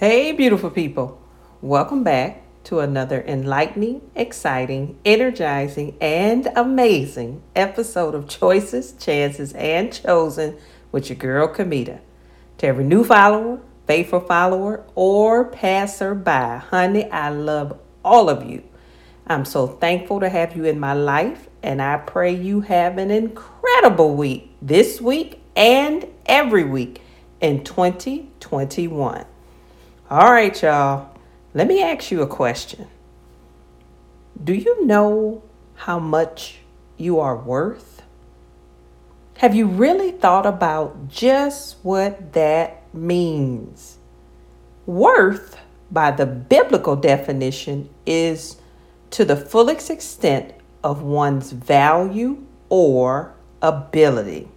Hey, beautiful people. Welcome back to another enlightening, exciting, energizing, and amazing episode of Choices, Chances, and Chosen with your girl, Kamita. To every new follower, faithful follower, or passerby, honey, I love all of you. I'm so thankful to have you in my life, and I pray you have an incredible week this week and every week in 2021. All right, y'all. Let me ask you a question. Do you know how much you are worth? Have you really thought about just what that means? Worth, by the biblical definition, is to the fullest extent of one's value or ability.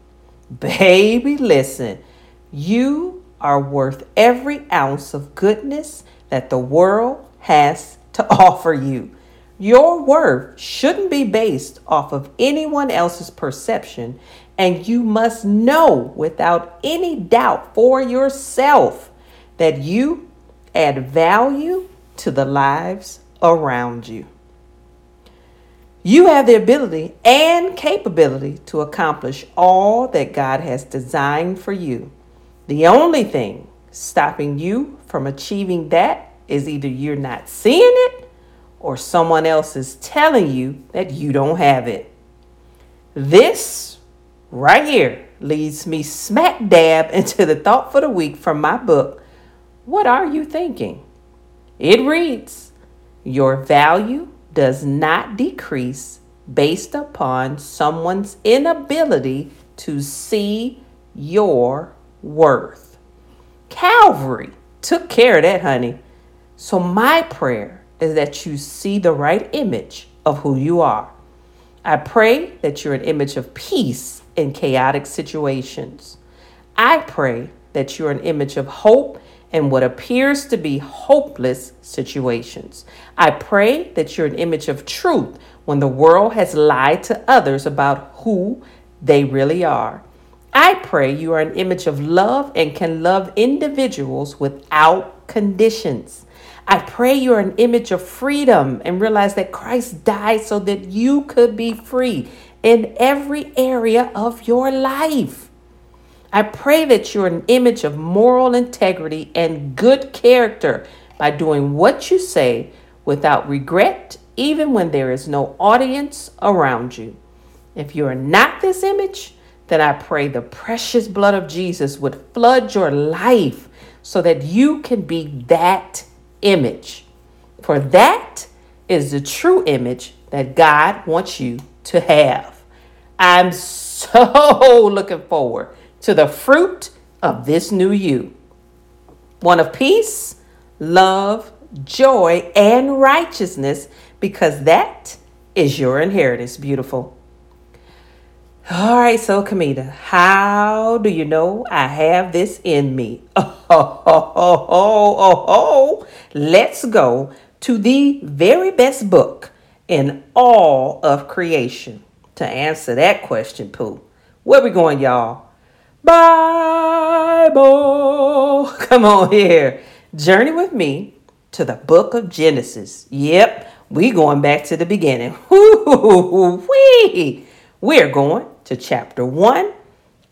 Baby, listen, you are worth every ounce of goodness that the world has to offer you. Your worth shouldn't be based off of anyone else's perception, and you must know without any doubt for yourself that you add value to the lives around you. You have the ability and capability to accomplish all that God has designed for you. The only thing stopping you from achieving that is either you're not seeing it or someone else is telling you that you don't have it. This right here leads me smack dab into the thought for the week from my book, What Are You Thinking? It reads, Your value does not decrease based upon someone's inability to see your worth. Calvary took care of that, honey. So, my prayer is that you see the right image of who you are. I pray that you're an image of peace in chaotic situations. I pray that you're an image of hope in what appears to be hopeless situations. I pray that you're an image of truth when the world has lied to others about who they really are. I pray you are an image of love and can love individuals without conditions. I pray you are an image of freedom and realize that Christ died so that you could be free in every area of your life. I pray that you're an image of moral integrity and good character by doing what you say without regret, even when there is no audience around you. If you are not this image, then I pray the precious blood of Jesus would flood your life so that you can be that image. For that is the true image that God wants you to have. I'm so looking forward to the fruit of this new you one of peace, love, joy, and righteousness, because that is your inheritance, beautiful. All right, so Kamita, how do you know I have this in me? Oh, oh, oh, oh, oh, oh. Let's go to the very best book in all of creation to answer that question, Pooh. Where we going, y'all? Bible. Come on here. Journey with me to the book of Genesis. Yep, we going back to the beginning. Woo-wee. We're going to chapter 1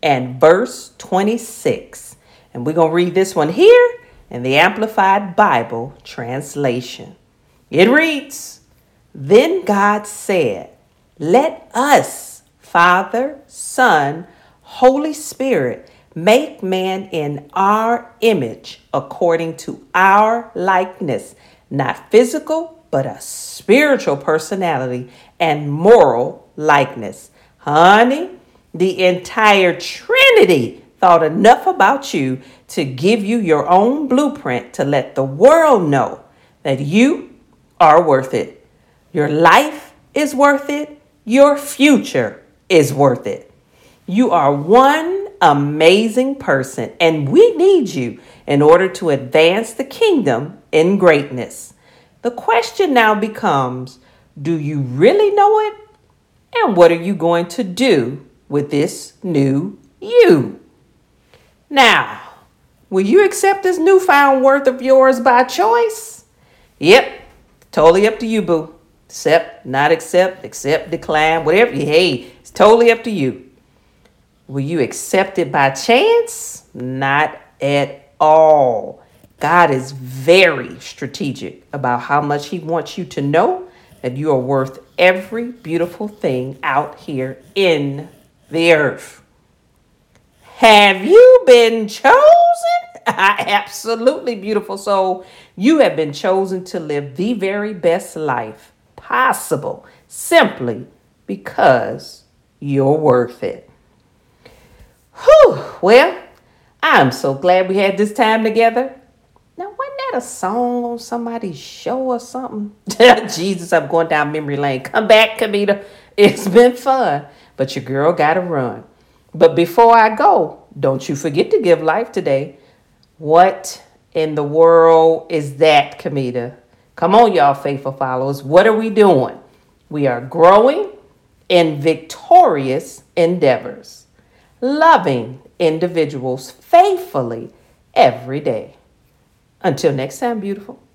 and verse 26. And we're going to read this one here in the Amplified Bible translation. It reads Then God said, Let us, Father, Son, Holy Spirit, make man in our image according to our likeness, not physical, but a spiritual personality and moral likeness. Honey, the entire Trinity thought enough about you to give you your own blueprint to let the world know that you are worth it. Your life is worth it. Your future is worth it. You are one amazing person, and we need you in order to advance the kingdom in greatness. The question now becomes do you really know it? And what are you going to do with this new you? Now, Will you accept this newfound worth of yours by choice? Yep, totally up to you, boo. Accept, not accept, accept, decline, whatever. You hey, it's totally up to you. Will you accept it by chance? Not at all. God is very strategic about how much He wants you to know that you are worth every beautiful thing out here in the earth. Have you been chosen? Absolutely beautiful soul. You have been chosen to live the very best life possible simply because you're worth it. Whew, well, I'm so glad we had this time together. That a song on somebody's show or something? Jesus, I'm going down memory lane. Come back, Kamita. It's been fun, but your girl got to run. But before I go, don't you forget to give life today. What in the world is that, Kamita? Come on, y'all faithful followers. What are we doing? We are growing in victorious endeavors, loving individuals faithfully every day. Until next time, beautiful.